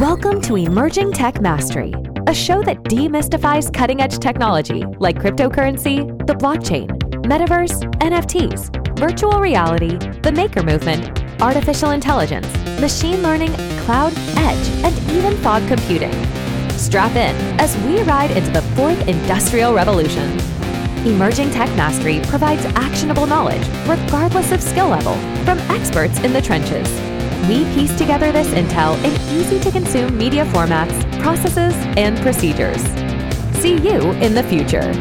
Welcome to Emerging Tech Mastery, a show that demystifies cutting edge technology like cryptocurrency, the blockchain, metaverse, NFTs, virtual reality, the maker movement, artificial intelligence, machine learning, cloud, edge, and even fog computing. Strap in as we ride into the fourth industrial revolution. Emerging Tech Mastery provides actionable knowledge, regardless of skill level, from experts in the trenches. We piece together this intel in easy to consume media formats, processes, and procedures. See you in the future.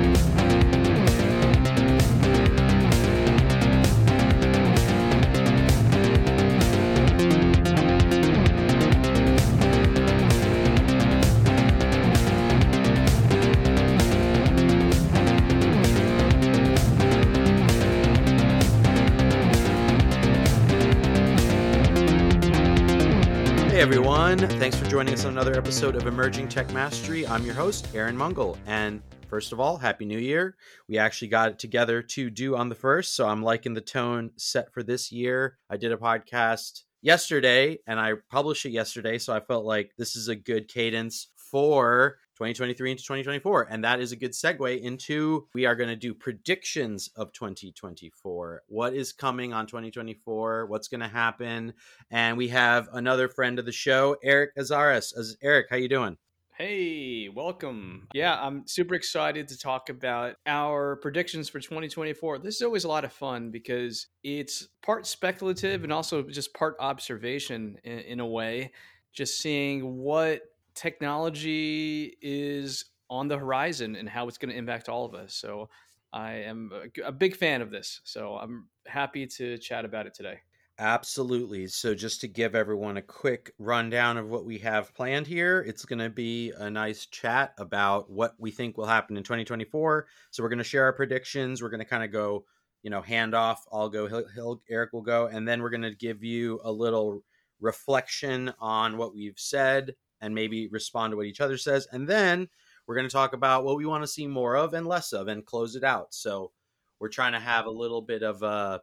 Hey everyone, thanks for joining us on another episode of Emerging Tech Mastery. I'm your host, Aaron Mungle. And first of all, Happy New Year. We actually got it together to do on the first, so I'm liking the tone set for this year. I did a podcast yesterday and I published it yesterday, so I felt like this is a good cadence for 2023 into 2024. And that is a good segue into we are going to do predictions of 2024. What is coming on 2024? What's going to happen? And we have another friend of the show, Eric Azaris. Eric, how you doing? Hey, welcome. Yeah, I'm super excited to talk about our predictions for 2024. This is always a lot of fun because it's part speculative and also just part observation in, in a way, just seeing what technology is on the horizon and how it's going to impact all of us. So I am a, a big fan of this. So I'm happy to chat about it today. Absolutely. So, just to give everyone a quick rundown of what we have planned here, it's going to be a nice chat about what we think will happen in 2024. So, we're going to share our predictions. We're going to kind of go, you know, hand off. I'll go, he'll, he'll, Eric will go, and then we're going to give you a little reflection on what we've said and maybe respond to what each other says. And then we're going to talk about what we want to see more of and less of and close it out. So, we're trying to have a little bit of a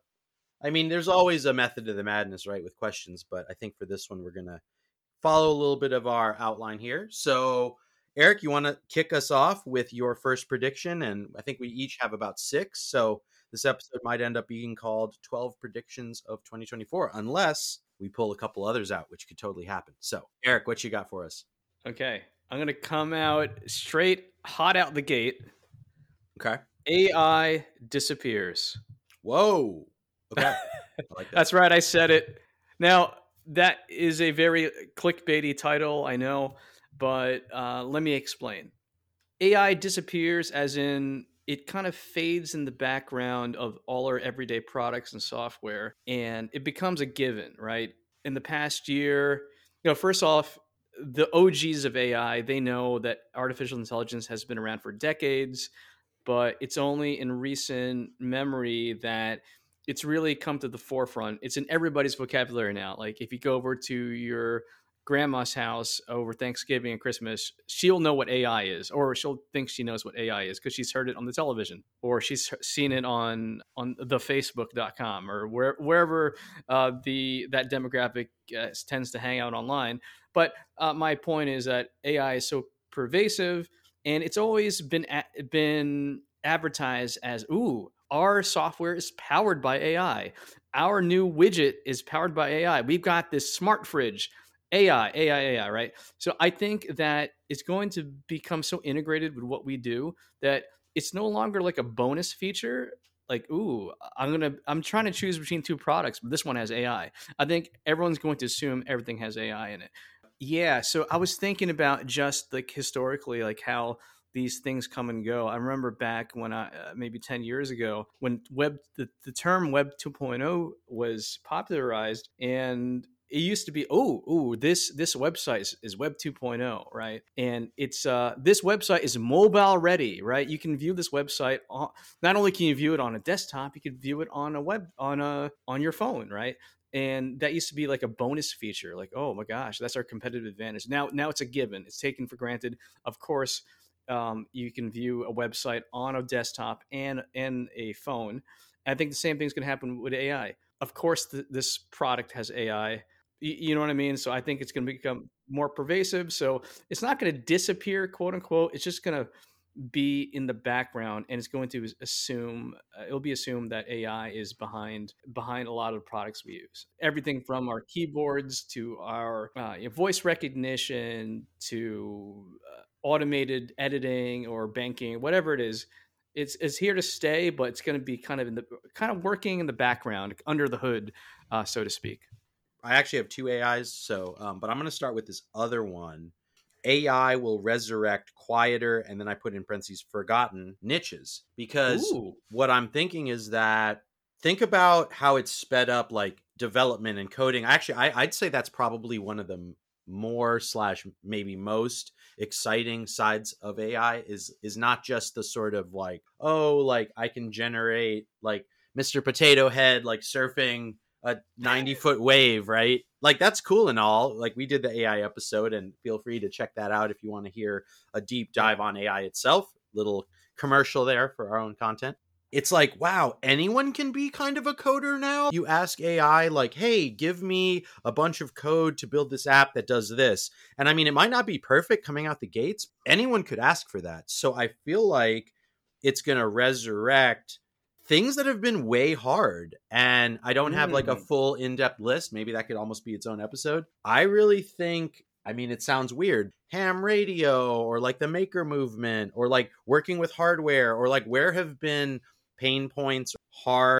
I mean, there's always a method to the madness, right, with questions, but I think for this one, we're going to follow a little bit of our outline here. So, Eric, you want to kick us off with your first prediction? And I think we each have about six. So, this episode might end up being called 12 Predictions of 2024, unless we pull a couple others out, which could totally happen. So, Eric, what you got for us? Okay. I'm going to come out straight hot out the gate. Okay. AI disappears. Whoa. Okay. Like that. That's right. I said it. Now, that is a very clickbaity title, I know, but uh, let me explain. AI disappears, as in it kind of fades in the background of all our everyday products and software, and it becomes a given, right? In the past year, you know, first off, the OGs of AI, they know that artificial intelligence has been around for decades, but it's only in recent memory that it's really come to the forefront. It's in everybody's vocabulary now. Like if you go over to your grandma's house over Thanksgiving and Christmas, she'll know what AI is, or she'll think she knows what AI is because she's heard it on the television, or she's seen it on on the Facebook.com or where, wherever uh, the that demographic uh, tends to hang out online. But uh, my point is that AI is so pervasive, and it's always been been advertised as ooh our software is powered by AI. Our new widget is powered by AI. We've got this smart fridge, AI, AI, AI, right? So I think that it's going to become so integrated with what we do that it's no longer like a bonus feature. Like, ooh, I'm gonna, I'm trying to choose between two products, but this one has AI. I think everyone's going to assume everything has AI in it. Yeah. So I was thinking about just like historically, like how these things come and go. I remember back when I uh, maybe 10 years ago when web the, the term web 2.0 was popularized and it used to be oh oh this this website is, is web 2.0 right and it's uh this website is mobile ready right you can view this website on, not only can you view it on a desktop you can view it on a web on a on your phone right and that used to be like a bonus feature like oh my gosh that's our competitive advantage now now it's a given it's taken for granted of course um, you can view a website on a desktop and and a phone. I think the same thing is going to happen with AI. Of course, th- this product has AI. You know what I mean? So I think it's going to become more pervasive. So it's not going to disappear, quote unquote. It's just going to be in the background and it's going to assume uh, it'll be assumed that AI is behind behind a lot of the products we use. Everything from our keyboards to our uh, voice recognition to uh, automated editing or banking, whatever it is. It's, it's here to stay, but it's going to be kind of in the kind of working in the background under the hood, uh, so to speak. I actually have two AIs, so um, but I'm going to start with this other one AI will resurrect quieter, and then I put in parentheses forgotten niches because Ooh. what I'm thinking is that think about how it's sped up like development and coding. Actually, I, I'd say that's probably one of the more slash maybe most exciting sides of AI is is not just the sort of like oh like I can generate like Mr. Potato Head like surfing a 90 foot wave, right? Like that's cool and all. Like we did the AI episode, and feel free to check that out if you want to hear a deep dive on AI itself. Little commercial there for our own content. It's like, wow, anyone can be kind of a coder now. You ask AI, like, hey, give me a bunch of code to build this app that does this. And I mean, it might not be perfect coming out the gates. Anyone could ask for that. So I feel like it's going to resurrect things that have been way hard and i don't have like a mm. full in-depth list maybe that could almost be its own episode i really think i mean it sounds weird ham radio or like the maker movement or like working with hardware or like where have been pain points hard